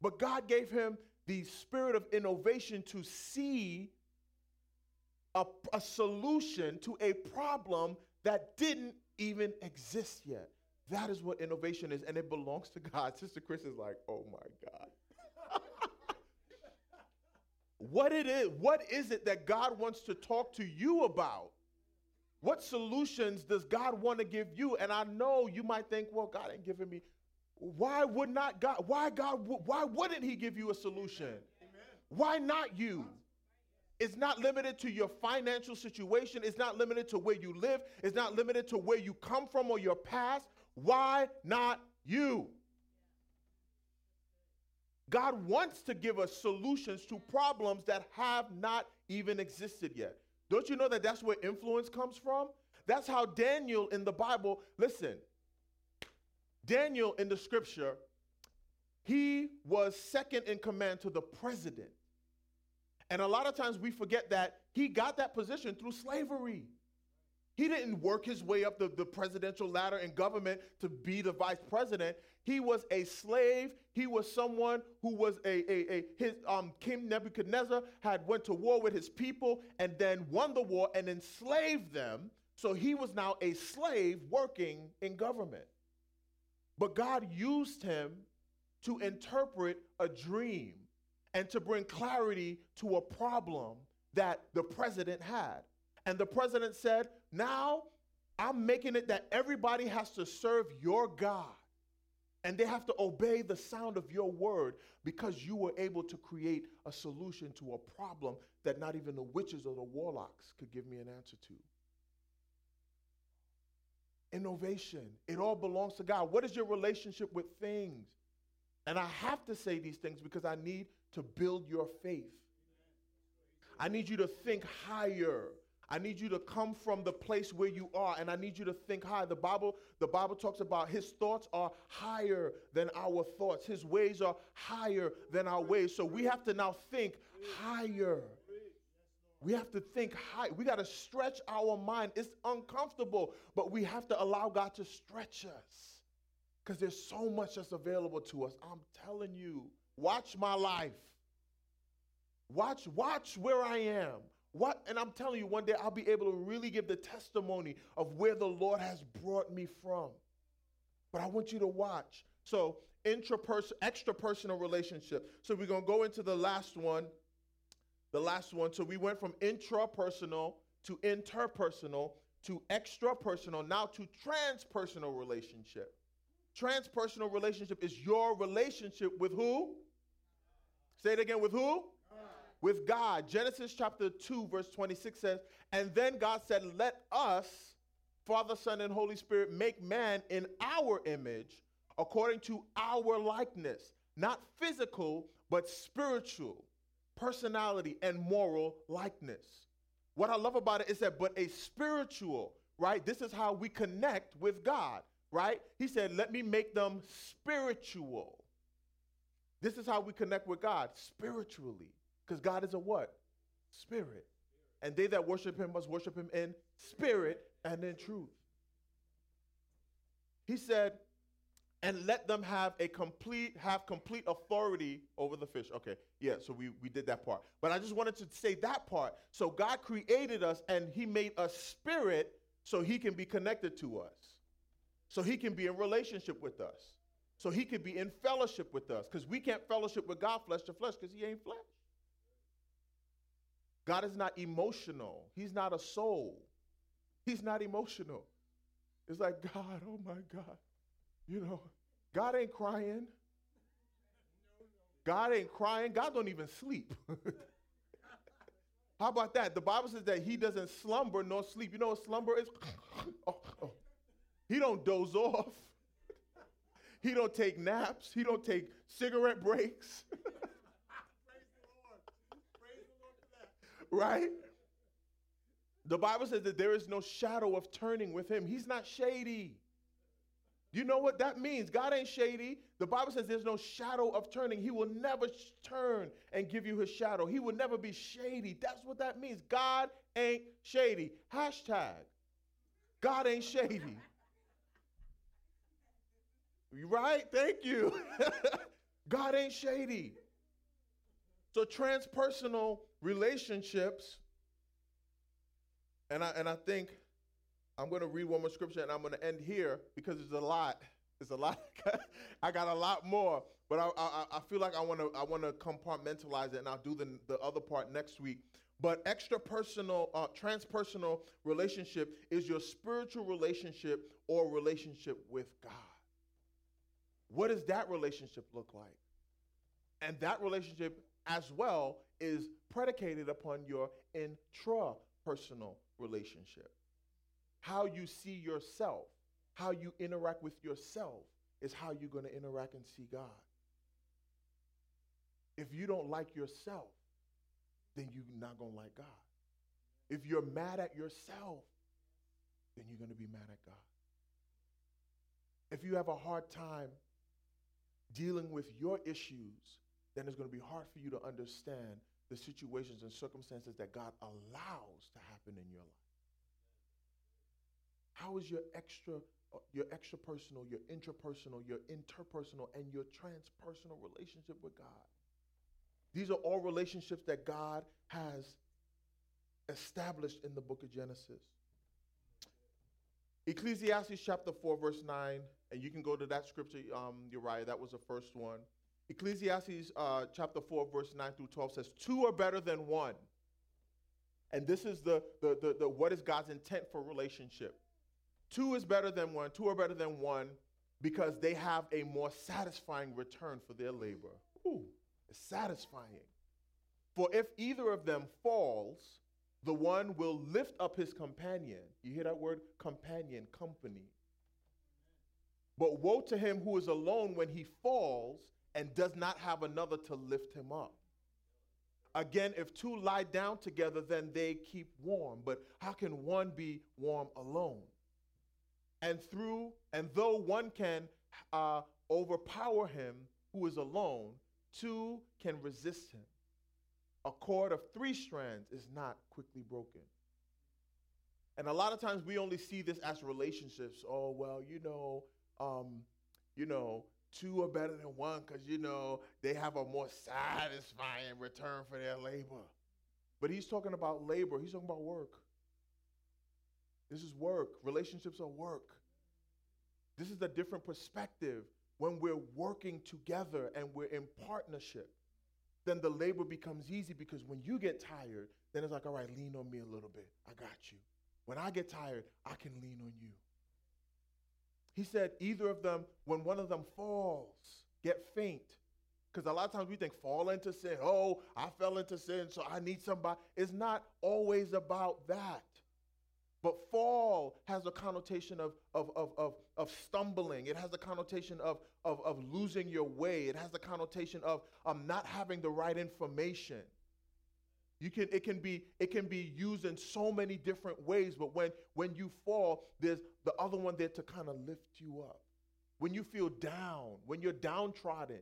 But God gave him the spirit of innovation to see a, a solution to a problem that didn't even exist yet. That is what innovation is, and it belongs to God. Sister Chris is like, oh my God what it is, what is it that God wants to talk to you about? What solutions does God want to give you? And I know you might think, well, God ain't giving me. Why would not God? Why God? Why wouldn't He give you a solution? Amen. Why not you? It's not limited to your financial situation. It's not limited to where you live. It's not limited to where you come from or your past. Why not you? God wants to give us solutions to problems that have not even existed yet. Don't you know that that's where influence comes from? That's how Daniel in the Bible, listen, Daniel in the scripture, he was second in command to the president. And a lot of times we forget that he got that position through slavery. He didn't work his way up the, the presidential ladder in government to be the vice president. He was a slave. He was someone who was a, a, a his um, King Nebuchadnezzar had went to war with his people and then won the war and enslaved them. So he was now a slave working in government. But God used him to interpret a dream and to bring clarity to a problem that the president had. And the president said, Now I'm making it that everybody has to serve your God and they have to obey the sound of your word because you were able to create a solution to a problem that not even the witches or the warlocks could give me an answer to. Innovation, it all belongs to God. What is your relationship with things? And I have to say these things because I need to build your faith. I need you to think higher. I need you to come from the place where you are and I need you to think high. The Bible, the Bible talks about his thoughts are higher than our thoughts. His ways are higher than our ways. So we have to now think higher. We have to think high. We got to stretch our mind. It's uncomfortable, but we have to allow God to stretch us. Because there's so much that's available to us. I'm telling you, watch my life. Watch, watch where I am. What, and I'm telling you, one day I'll be able to really give the testimony of where the Lord has brought me from. But I want you to watch. So, intraperson, extra personal relationship. So we're gonna go into the last one. The last one. So we went from intrapersonal to interpersonal to extra personal, now to transpersonal relationship. Transpersonal relationship is your relationship with who? Say it again with who? With God. Genesis chapter 2, verse 26 says, And then God said, Let us, Father, Son, and Holy Spirit, make man in our image according to our likeness, not physical, but spiritual, personality, and moral likeness. What I love about it is that, but a spiritual, right? This is how we connect with God, right? He said, Let me make them spiritual. This is how we connect with God spiritually. Because God is a what? Spirit. And they that worship him must worship him in spirit and in truth. He said, and let them have a complete, have complete authority over the fish. Okay, yeah, so we, we did that part. But I just wanted to say that part. So God created us and he made us spirit so he can be connected to us. So he can be in relationship with us. So he can be in fellowship with us. Because we can't fellowship with God flesh to flesh because he ain't flesh. God is not emotional. He's not a soul. He's not emotional. It's like, God, oh my God. You know, God ain't crying. God ain't crying. God don't even sleep. How about that? The Bible says that he doesn't slumber nor sleep. You know what slumber is? oh, oh. He don't doze off. he don't take naps. He don't take cigarette breaks. Right? The Bible says that there is no shadow of turning with him. He's not shady. You know what that means? God ain't shady. The Bible says there's no shadow of turning. He will never turn and give you his shadow. He will never be shady. That's what that means. God ain't shady. Hashtag. God ain't shady. Right? Thank you. God ain't shady. So transpersonal relationships, and I and I think I'm going to read one more scripture and I'm going to end here because it's a lot. It's a lot. I got a lot more, but I, I, I feel like I want to I want to compartmentalize it, and I'll do the the other part next week. But extra personal, uh, transpersonal relationship is your spiritual relationship or relationship with God. What does that relationship look like? And that relationship as well is predicated upon your intrapersonal relationship. How you see yourself, how you interact with yourself is how you're going to interact and see God. If you don't like yourself, then you're not going to like God. If you're mad at yourself, then you're going to be mad at God. If you have a hard time dealing with your issues, then it's going to be hard for you to understand the situations and circumstances that God allows to happen in your life. How is your extra, uh, your extra personal, your intrapersonal, your interpersonal, and your transpersonal relationship with God? These are all relationships that God has established in the book of Genesis. Ecclesiastes chapter 4, verse 9, and you can go to that scripture, um, Uriah, that was the first one. Ecclesiastes uh, chapter 4, verse 9 through 12 says, Two are better than one. And this is the, the, the, the what is God's intent for relationship. Two is better than one. Two are better than one because they have a more satisfying return for their labor. Ooh, it's satisfying. For if either of them falls, the one will lift up his companion. You hear that word? Companion, company. But woe to him who is alone when he falls and does not have another to lift him up. Again, if two lie down together, then they keep warm. But how can one be warm alone? And through, and though one can uh, overpower him who is alone, two can resist him. A cord of three strands is not quickly broken. And a lot of times we only see this as relationships. Oh, well, you know, um, you know, two are better than one because, you know, they have a more satisfying return for their labor. But he's talking about labor, he's talking about work. This is work. Relationships are work. This is a different perspective when we're working together and we're in partnership. Then the labor becomes easy because when you get tired, then it's like, all right, lean on me a little bit. I got you. When I get tired, I can lean on you. He said, either of them, when one of them falls, get faint. Because a lot of times we think fall into sin. Oh, I fell into sin, so I need somebody. It's not always about that. But fall has a connotation of, of, of, of, of stumbling. It has a connotation of, of, of losing your way. It has a connotation of um, not having the right information. You can, it, can be, it can be used in so many different ways, but when, when you fall, there's the other one there to kind of lift you up. When you feel down, when you're downtrodden,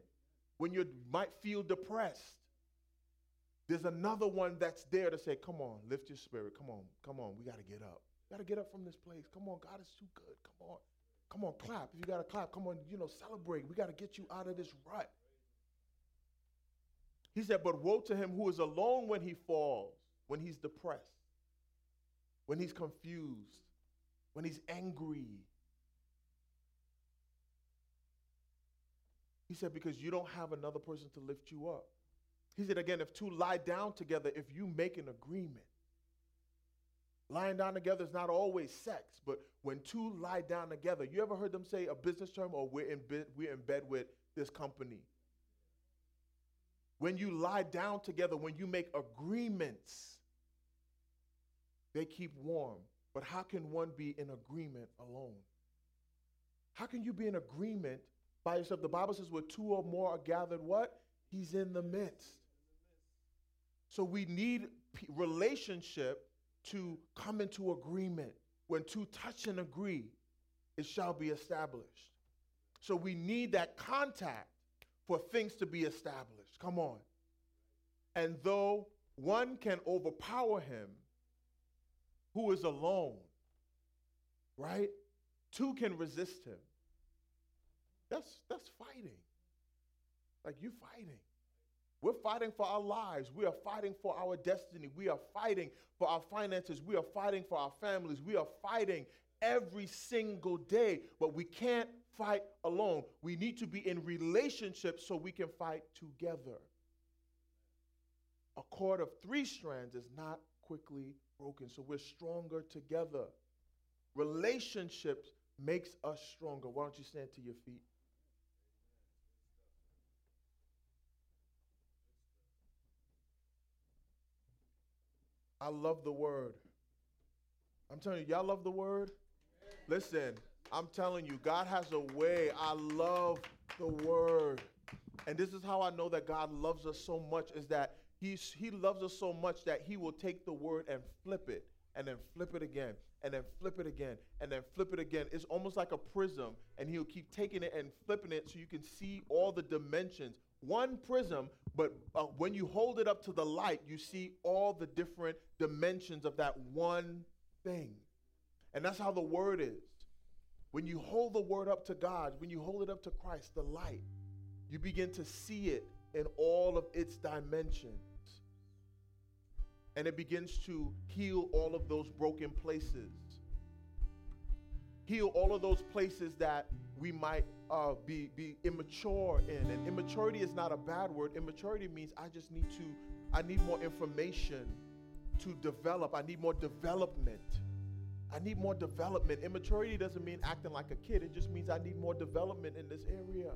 when you might feel depressed, there's another one that's there to say, Come on, lift your spirit. Come on, come on, we got to get up. Got to get up from this place. Come on, God is too good. Come on. Come on, clap. If you got to clap, come on, you know, celebrate. We got to get you out of this rut. He said, But woe to him who is alone when he falls, when he's depressed, when he's confused, when he's angry. He said, Because you don't have another person to lift you up. He said again, if two lie down together, if you make an agreement, lying down together is not always sex, but when two lie down together, you ever heard them say a business term or we're in, bed, we're in bed with this company? When you lie down together, when you make agreements, they keep warm. But how can one be in agreement alone? How can you be in agreement by yourself? The Bible says, where two or more are gathered, what? He's in the midst. So we need p- relationship to come into agreement. When two touch and agree, it shall be established. So we need that contact for things to be established. Come on. And though one can overpower him who is alone, right? Two can resist him. That's that's fighting. Like you fighting. We're fighting for our lives. We are fighting for our destiny. We are fighting for our finances. We are fighting for our families. We are fighting every single day, but we can't fight alone. We need to be in relationship so we can fight together. A cord of three strands is not quickly broken, so we're stronger together. Relationships makes us stronger. Why don't you stand to your feet? I love the word. I'm telling you, y'all love the word? Listen, I'm telling you, God has a way. I love the word. And this is how I know that God loves us so much is that he's, he loves us so much that he will take the word and flip it and then flip it again and then flip it again and then flip it again. It's almost like a prism and he'll keep taking it and flipping it so you can see all the dimensions. One prism, but uh, when you hold it up to the light, you see all the different dimensions of that one thing. And that's how the word is. When you hold the word up to God, when you hold it up to Christ, the light, you begin to see it in all of its dimensions. And it begins to heal all of those broken places. Heal all of those places that we might uh, be, be immature in. And immaturity is not a bad word. Immaturity means I just need to, I need more information to develop. I need more development. I need more development. Immaturity doesn't mean acting like a kid. It just means I need more development in this area.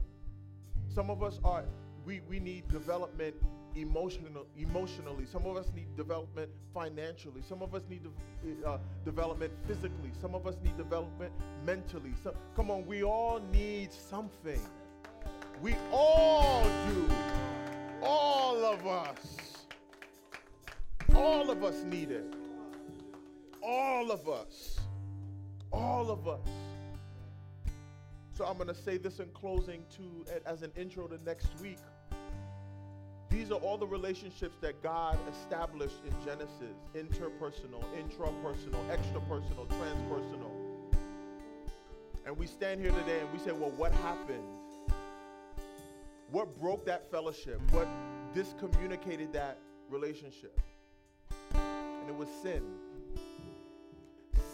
Some of us are, we, we need development emotional, emotionally. Some of us need development financially. Some of us need de- uh, development physically. Some of us need development mentally. So, come on, we all need something. We all do. All of us. All of us need it. All of us. All of us. So I'm going to say this in closing to as an intro to next week. These are all the relationships that God established in Genesis interpersonal, intrapersonal, extrapersonal, transpersonal. And we stand here today and we say, well, what happened? What broke that fellowship? What discommunicated that relationship? And it was sin.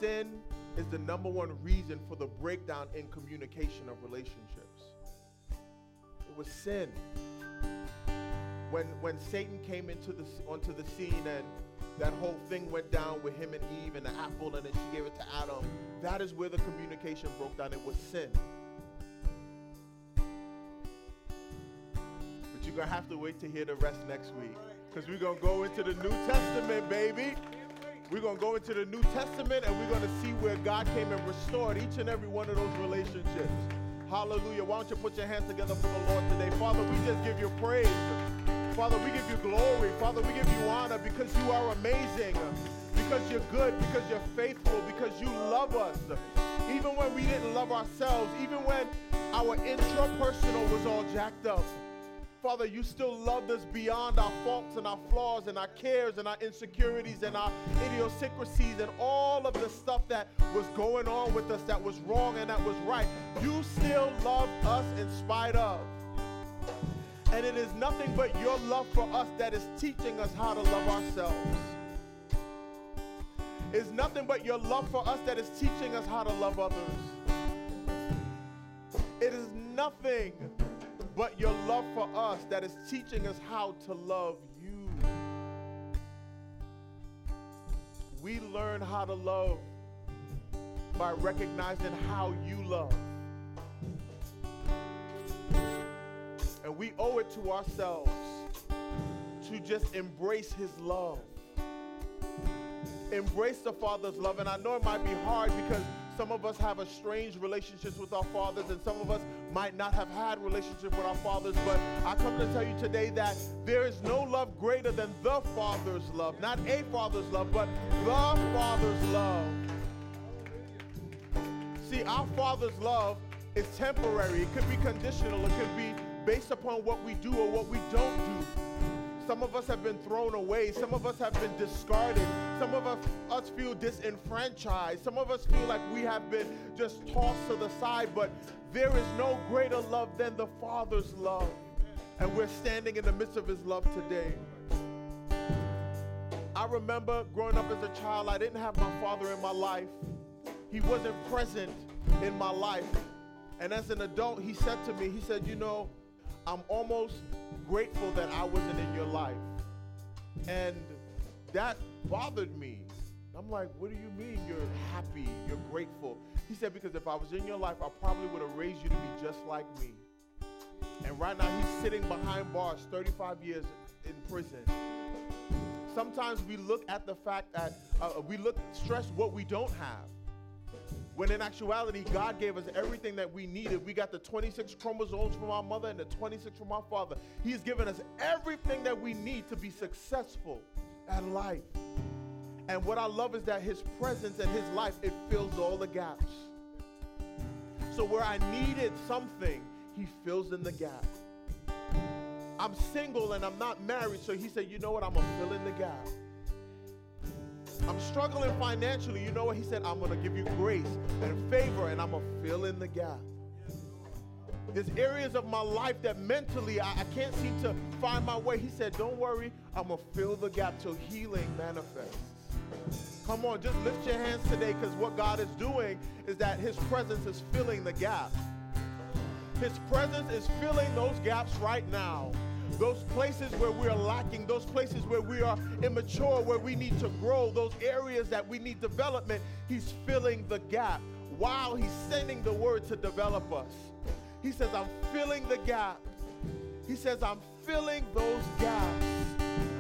Sin is the number one reason for the breakdown in communication of relationships. It was sin. When, when Satan came into the, onto the scene and that whole thing went down with him and Eve and the apple, and then she gave it to Adam. That is where the communication broke down. It was sin. But you're going to have to wait to hear the rest next week. Because we're going to go into the New Testament, baby. We're going to go into the New Testament and we're going to see where God came and restored each and every one of those relationships. Hallelujah. Why don't you put your hands together for the Lord today? Father, we just give you praise. Father, we give you glory. Father, we give you honor because you are amazing, because you're good, because you're faithful, because you love us. Even when we didn't love ourselves, even when our intrapersonal was all jacked up. Father, you still love us beyond our faults and our flaws and our cares and our insecurities and our idiosyncrasies and all of the stuff that was going on with us that was wrong and that was right. You still love us in spite of. And it is nothing but your love for us that is teaching us how to love ourselves. It's nothing but your love for us that is teaching us how to love others. It is nothing but your love for us that is teaching us how to love you. We learn how to love by recognizing how you love. And we owe it to ourselves to just embrace his love. Embrace the Father's love. And I know it might be hard because some of us have a strange relationships with our fathers, and some of us might not have had relationship with our fathers. But I come to tell you today that there is no love greater than the Father's love. Not a father's love, but the Father's love. See, our Father's love is temporary. It could be conditional. It could be based upon what we do or what we don't do. Some of us have been thrown away. Some of us have been discarded. Some of us, us feel disenfranchised. Some of us feel like we have been just tossed to the side. But there is no greater love than the Father's love. And we're standing in the midst of His love today. I remember growing up as a child, I didn't have my father in my life. He wasn't present in my life. And as an adult, he said to me, he said, You know, I'm almost grateful that I wasn't in your life. And that bothered me. I'm like, what do you mean you're happy, you're grateful? He said, because if I was in your life, I probably would have raised you to be just like me. And right now, he's sitting behind bars, 35 years in prison. Sometimes we look at the fact that uh, we look stress what we don't have. When in actuality, God gave us everything that we needed. We got the 26 chromosomes from our mother and the 26 from our father. He's given us everything that we need to be successful at life. And what I love is that his presence and his life, it fills all the gaps. So where I needed something, he fills in the gap. I'm single and I'm not married, so he said, you know what, I'm gonna fill in the gap. I'm struggling financially. You know what? He said, I'm going to give you grace and favor, and I'm going to fill in the gap. There's areas of my life that mentally I, I can't seem to find my way. He said, Don't worry, I'm going to fill the gap till healing manifests. Come on, just lift your hands today because what God is doing is that His presence is filling the gap. His presence is filling those gaps right now those places where we are lacking, those places where we are immature, where we need to grow, those areas that we need development, He's filling the gap while He's sending the word to develop us. He says, I'm filling the gap. He says, I'm filling those gaps.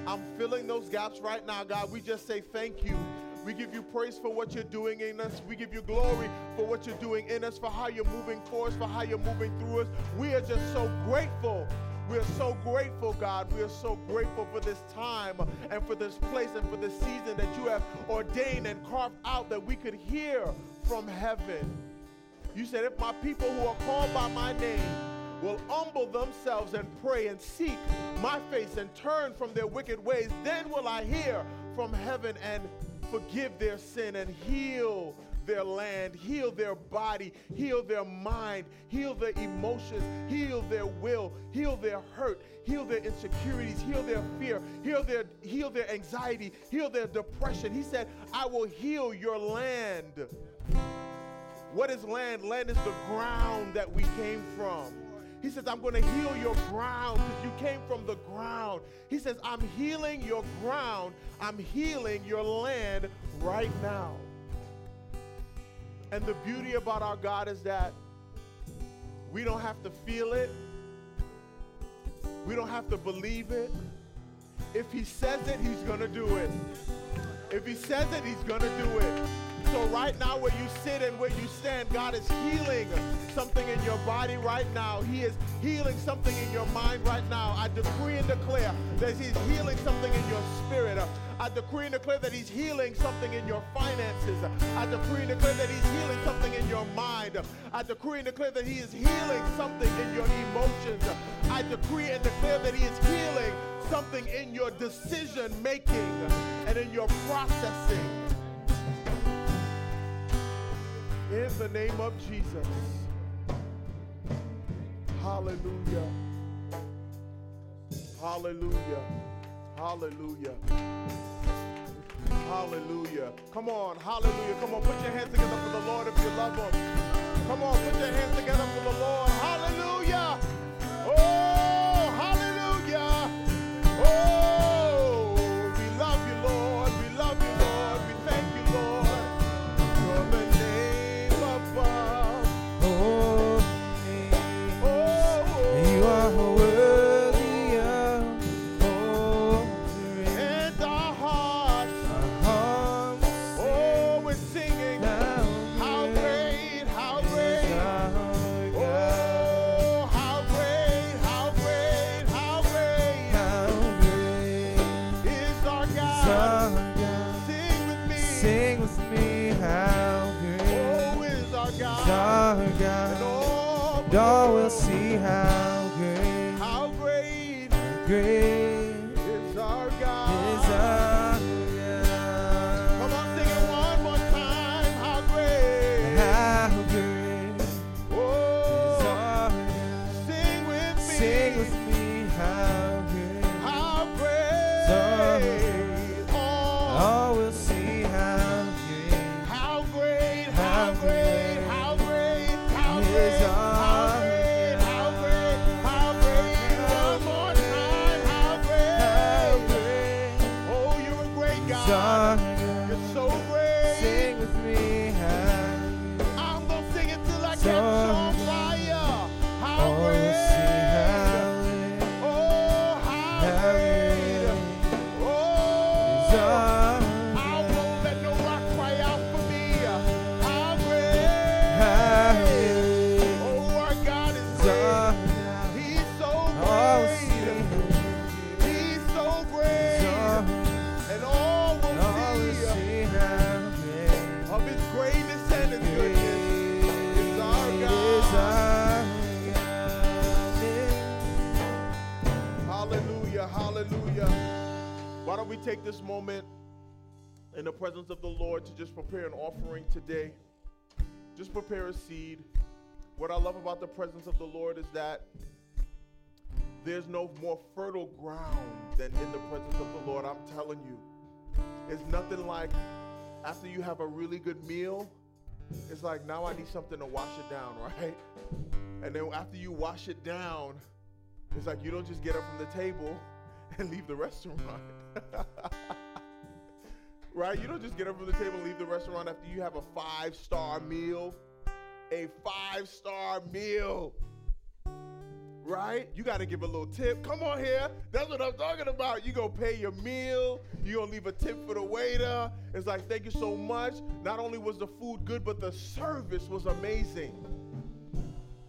I'm filling those gaps right now, God. We just say thank you. We give you praise for what you're doing in us. We give you glory for what you're doing in us, for how you're moving for us, for how you're moving through us. We are just so grateful we are so grateful, God. We are so grateful for this time and for this place and for this season that you have ordained and carved out that we could hear from heaven. You said, if my people who are called by my name will humble themselves and pray and seek my face and turn from their wicked ways, then will I hear from heaven and forgive their sin and heal their land, heal their body, heal their mind, heal their emotions, heal their will, heal their hurt, heal their insecurities, heal their fear, heal their heal their anxiety, heal their depression. He said, "I will heal your land." What is land? Land is the ground that we came from. He says, I'm going to heal your ground because you came from the ground. He says, I'm healing your ground. I'm healing your land right now. And the beauty about our God is that we don't have to feel it, we don't have to believe it. If He says it, He's going to do it. If He says it, He's going to do it. So, right now, where you sit and where you stand, God is healing in your body right now. He is healing something in your mind right now. I decree and declare that He's healing something in your spirit. I decree and declare that He's healing something in your finances. I decree and declare that He's healing something in your mind. I decree and declare that He is healing something in your emotions. I decree and declare that He is healing something in your decision making and in your processing. In the name of Jesus. Hallelujah. Hallelujah. Hallelujah. Hallelujah. Come on, hallelujah. Come on, put your hands together for the Lord if you love Him. Come on, put your hands together for the Lord. Hallelujah. Presence of the Lord to just prepare an offering today? Just prepare a seed. What I love about the presence of the Lord is that there's no more fertile ground than in the presence of the Lord. I'm telling you. It's nothing like after you have a really good meal, it's like now I need something to wash it down, right? And then after you wash it down, it's like you don't just get up from the table and leave the restaurant. right? You don't just get up from the table and leave the restaurant after you have a five star meal. A five star meal. Right? You got to give a little tip. Come on here. That's what I'm talking about. You going to pay your meal. you going to leave a tip for the waiter. It's like, thank you so much. Not only was the food good, but the service was amazing.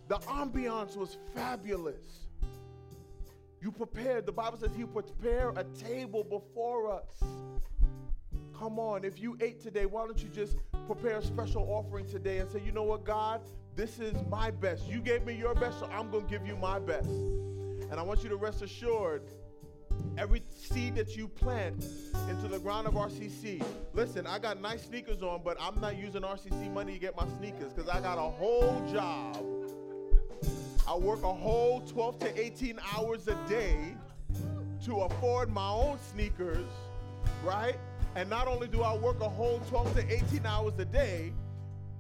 The ambiance was fabulous. You prepared. The Bible says He prepare a table before us. Come on, if you ate today, why don't you just prepare a special offering today and say, you know what, God, this is my best. You gave me your best, so I'm going to give you my best. And I want you to rest assured Every seed that you plant into the ground of RCC. Listen, I got nice sneakers on, but I'm not using RCC money to get my sneakers because I got a whole job. I work a whole 12 to 18 hours a day to afford my own sneakers, right? And not only do I work a whole 12 to 18 hours a day,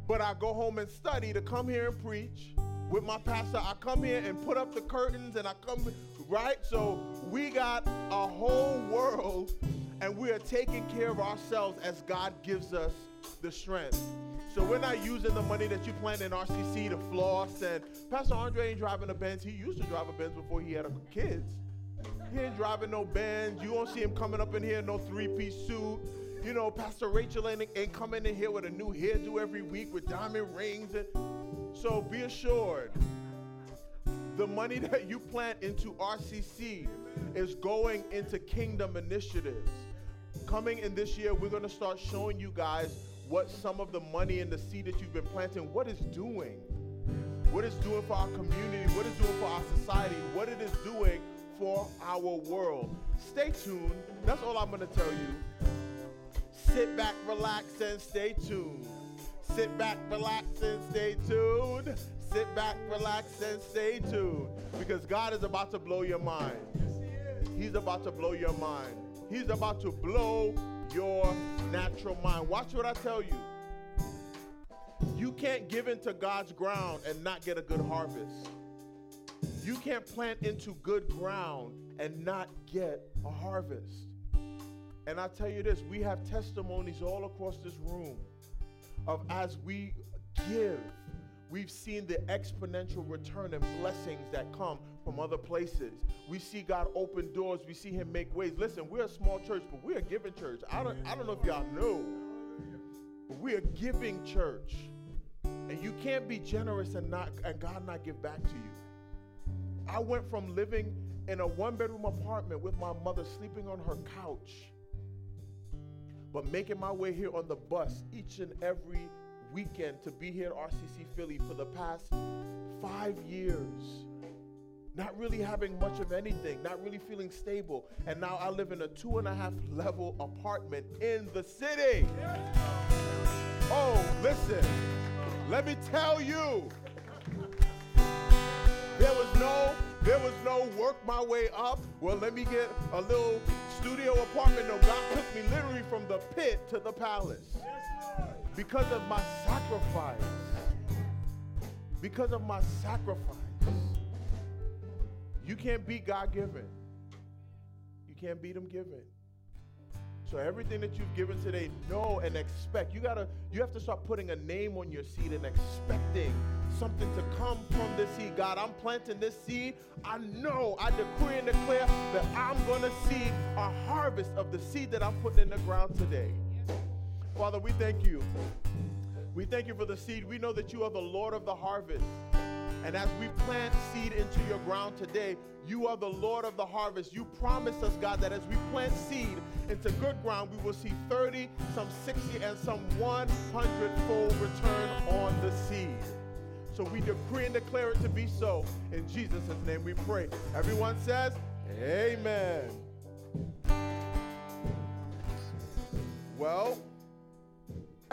but I go home and study to come here and preach with my pastor. I come here and put up the curtains and I come, right? So we got a whole world and we are taking care of ourselves as God gives us the strength. So we're not using the money that you plant in RCC to floss. And Pastor Andre ain't driving a Benz. He used to drive a Benz before he had kids. He ain't driving no Benz. You won't see him coming up in here no three-piece suit. You know, Pastor Rachel ain't, ain't coming in here with a new hairdo every week with diamond rings. And so be assured, the money that you plant into RCC is going into kingdom initiatives. Coming in this year, we're going to start showing you guys what some of the money and the seed that you've been planting, what it's doing. What it's doing for our community, what it's doing for our society, what it is doing for our world. Stay tuned. That's all I'm going to tell you. Sit back, relax, and stay tuned. Sit back, relax, and stay tuned. Sit back, relax, and stay tuned. Because God is about to blow your mind. He's about to blow your mind. He's about to blow your natural mind. Watch what I tell you. You can't give into God's ground and not get a good harvest. You can't plant into good ground and not get a harvest. And I tell you this, we have testimonies all across this room of as we give, we've seen the exponential return and blessings that come from other places. We see God open doors, we see him make ways. Listen, we're a small church, but we're a giving church. I don't I don't know if y'all know. But we're a giving church. And you can't be generous and not and God not give back to you. I went from living in a one bedroom apartment with my mother sleeping on her couch but making my way here on the bus each and every weekend to be here at RCC Philly for the past five years. Not really having much of anything, not really feeling stable. And now I live in a two and a half level apartment in the city. Oh, listen, let me tell you. No, there was no work my way up. Well, let me get a little studio apartment. No, God took me literally from the pit to the palace. Because of my sacrifice. Because of my sacrifice. You can't beat God given. You can't beat him given. So everything that you've given today, know and expect. You gotta, you have to start putting a name on your seed and expecting something to come from this seed. God, I'm planting this seed. I know, I decree and declare that I'm gonna see a harvest of the seed that I'm putting in the ground today. Father, we thank you. We thank you for the seed. We know that you are the Lord of the harvest. And as we plant seed into your ground today, you are the Lord of the harvest. You promised us, God, that as we plant seed into good ground, we will see 30, some 60, and some 100 fold return on the seed. So we decree and declare it to be so. In Jesus' name we pray. Everyone says, Amen. Well,